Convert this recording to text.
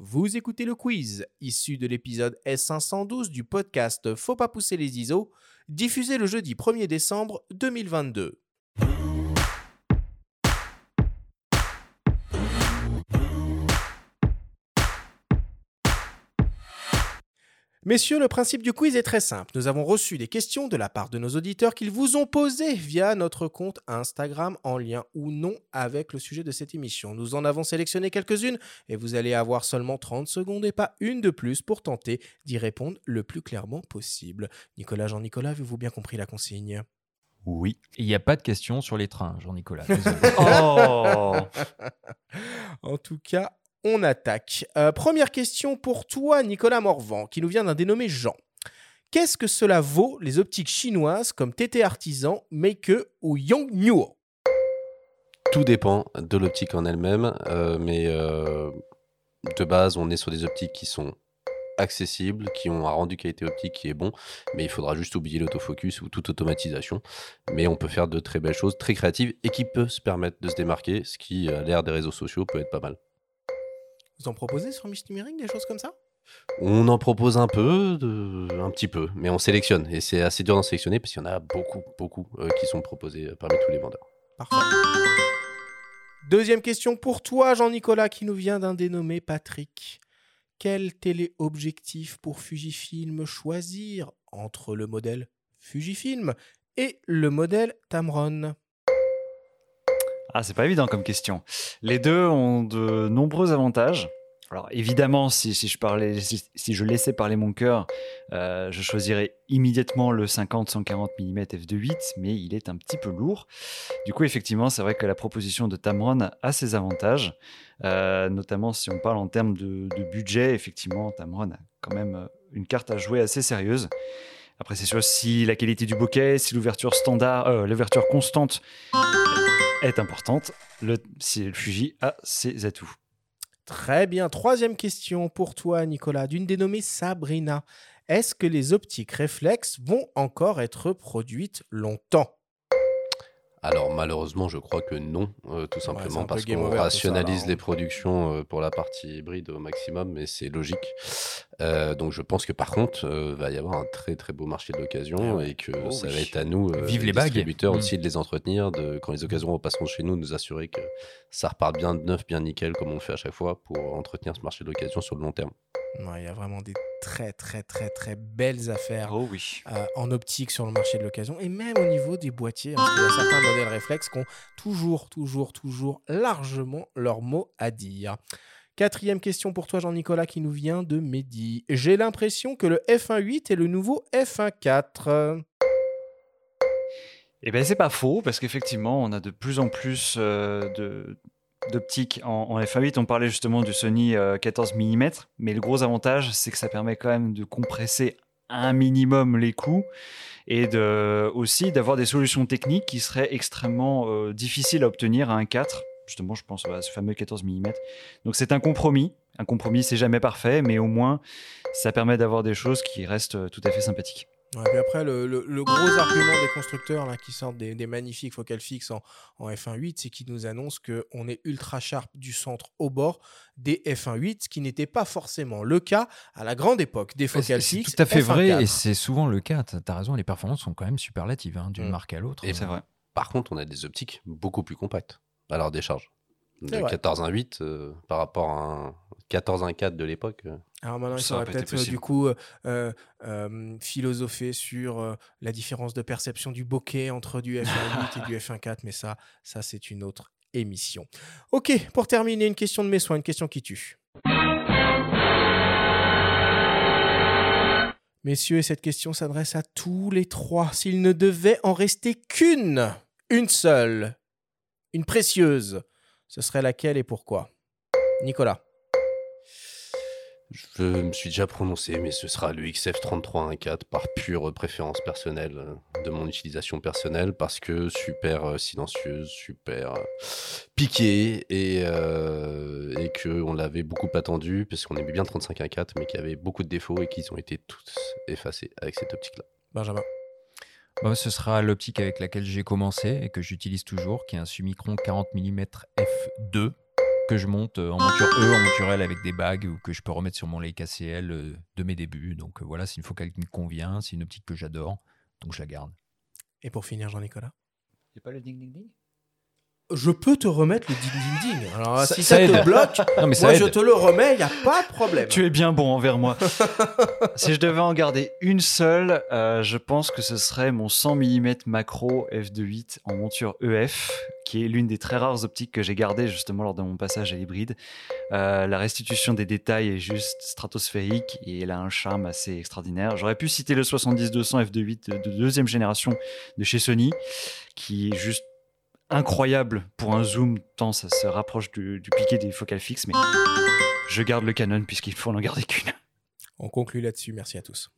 Vous écoutez le quiz, issu de l'épisode S512 du podcast Faut pas pousser les ISO, diffusé le jeudi 1er décembre 2022. Messieurs, le principe du quiz est très simple. Nous avons reçu des questions de la part de nos auditeurs qu'ils vous ont posées via notre compte Instagram en lien ou non avec le sujet de cette émission. Nous en avons sélectionné quelques-unes et vous allez avoir seulement 30 secondes et pas une de plus pour tenter d'y répondre le plus clairement possible. Nicolas, Jean-Nicolas, avez-vous bien compris la consigne? Oui. Il n'y a pas de questions sur les trains, Jean-Nicolas. Oh En tout cas, on attaque. Euh, première question pour toi, Nicolas Morvan, qui nous vient d'un dénommé Jean. Qu'est-ce que cela vaut les optiques chinoises comme TT Artisan, Make ou Yongnuo Tout dépend de l'optique en elle-même, euh, mais euh, de base, on est sur des optiques qui sont accessibles, qui ont un rendu qualité optique qui est bon, mais il faudra juste oublier l'autofocus ou toute automatisation. Mais on peut faire de très belles choses, très créatives et qui peut se permettre de se démarquer, ce qui, à l'ère des réseaux sociaux, peut être pas mal. Vous en proposez sur Mistimmering des choses comme ça? On en propose un peu, de- un petit peu, mais on sélectionne. Et c'est assez dur d'en sélectionner parce qu'il y en a beaucoup, beaucoup euh, qui sont proposés euh, parmi tous les vendeurs. Parfait. Deuxième question pour toi, Jean-Nicolas, qui nous vient d'un dénommé Patrick. Quel téléobjectif pour Fujifilm choisir entre le modèle Fujifilm et le modèle Tamron? Ah, c'est pas évident comme question. Les deux ont de nombreux avantages. Alors évidemment, si, je parlais, si, je laissais parler mon cœur, euh, je choisirais immédiatement le 50-140 mm f2.8, mais il est un petit peu lourd. Du coup, effectivement, c'est vrai que la proposition de Tamron a ses avantages, euh, notamment si on parle en termes de, budget. Effectivement, Tamron a quand même euh, une carte à jouer assez sérieuse. Après, c'est sûr, si la qualité du bokeh, si l'ouverture standard, l'ouverture constante est importante, le, le Fuji a ses atouts. Très bien. Troisième question pour toi, Nicolas, d'une dénommée Sabrina. Est-ce que les optiques réflexes vont encore être produites longtemps? Alors malheureusement, je crois que non, euh, tout simplement parce qu'on ça, rationalise les productions euh, pour la partie hybride au maximum, mais c'est logique. Euh, donc je pense que par contre, euh, va y avoir un très très beau marché de l'occasion Ah ouais. et que Oh ça oui. va être à nous, euh, Vive les bagues. distributeurs Mm. aussi, de les entretenir, de, quand les occasions repasseront chez nous, nous assurer que ça repart bien de neuf, bien nickel, comme on le fait à chaque fois, pour entretenir ce marché de l'occasion sur le long terme. Ouais, Il y a vraiment des très très très très belles affaires Oh oui. euh, en optique sur le marché de l'occasion et même au niveau des boîtiers, hein, parce qu'il y a certains modèles réflexes qui ont toujours, toujours, toujours largement leur mot à dire. Quatrième question pour toi, Jean-Nicolas, qui nous vient de Mehdi. J'ai l'impression que le F1.8 est le nouveau F1.4. Eh bien, c'est pas faux, parce qu'effectivement, on a de plus en plus euh, de d'optiques en, en F1.8. On parlait justement du Sony euh, 14 mm, mais le gros avantage, c'est que ça permet quand même de compresser un minimum les coûts et aussi d'avoir des solutions techniques qui seraient extrêmement euh, difficiles à obtenir à un 4. Justement, je pense à ce fameux 14 mm. Donc, c'est un compromis. Un compromis, c'est jamais parfait, mais au moins, ça permet d'avoir des choses qui restent euh, tout à fait sympathiques. Ouais, puis après, le, le- le gros argument des constructeurs là, qui sortent des, des magnifiques focales fixes en, en F1.8, c'est qu'ils nous annoncent qu'on est ultra sharp du centre au bord des F1.8, ce qui n'était pas forcément le cas à la grande époque des C'est focales c'est fixes. tout à fait vrai F1.4. et c'est souvent le cas. T'as as raison, les performances sont quand même superlatives hein, d'une Mm. marque à l'autre. Et C'est vrai. Par contre, on a des optiques beaucoup plus compactes à leur décharge. De C'est vrai. 14 euh, par rapport à un 14 1.4 de l'époque. euh, Alors maintenant, il faudrait peut-être euh, du coup euh, euh, philosopher sur la différence de perception du bokeh entre du F1.8 et du F1.4, mais ça, ça c'est une autre émission. Ok, pour terminer, une question de mes soins, une question qui tue. Messieurs, et cette question s'adresse à tous les trois. S'il ne devait en rester qu'une, une seule, une précieuse, ce serait laquelle et pourquoi? Nicolas. Je me suis déjà prononcé, mais ce sera le XF3314 par pure préférence personnelle euh, de mon utilisation personnelle parce que super euh, silencieuse, super euh, piquée et, euh, et qu'on l'avait beaucoup attendu parce qu'on aimait bien le 3514 mais qu'il y avait beaucoup de défauts et qu'ils ont été tous effacés avec cette optique-là. Benjamin. Bah, ce sera l'optique avec laquelle j'ai commencé et que j'utilise toujours, qui est un Summicron 40 mm f2. Que je monte euh, en monture E, en monture L avec des bagues ou que je peux remettre sur mon Leica CL euh, de mes débuts. Donc euh, voilà, c'est une focale qui me convient, c'est une optique que j'adore, donc je la garde. Et pour finir, Jean-Nicolas? C'est pas le ding ding ding? Je peux te remettre le ding ding ding. Alors Ça- si ça ça, te bloque, Non mais ça moi aide. je te le remets, il n'y a pas de problème. Tu es bien bon envers moi. si je devais en garder une seule, euh, je pense que ce serait mon 100 mm macro f2.8 en monture EF, qui est l'une des très rares optiques que j'ai gardées justement lors de mon passage à l'hybride. Euh, la restitution des détails est juste stratosphérique et elle a un charme assez extraordinaire. J'aurais pu citer le 70-200 f2.8 de, de deuxième génération de chez Sony, qui est juste incroyable pour un zoom tant ça se rapproche du, piqué des focales fixes, mais je garde le Canon puisqu'il faut en garder qu'une. On conclut là-dessus. Merci à tous.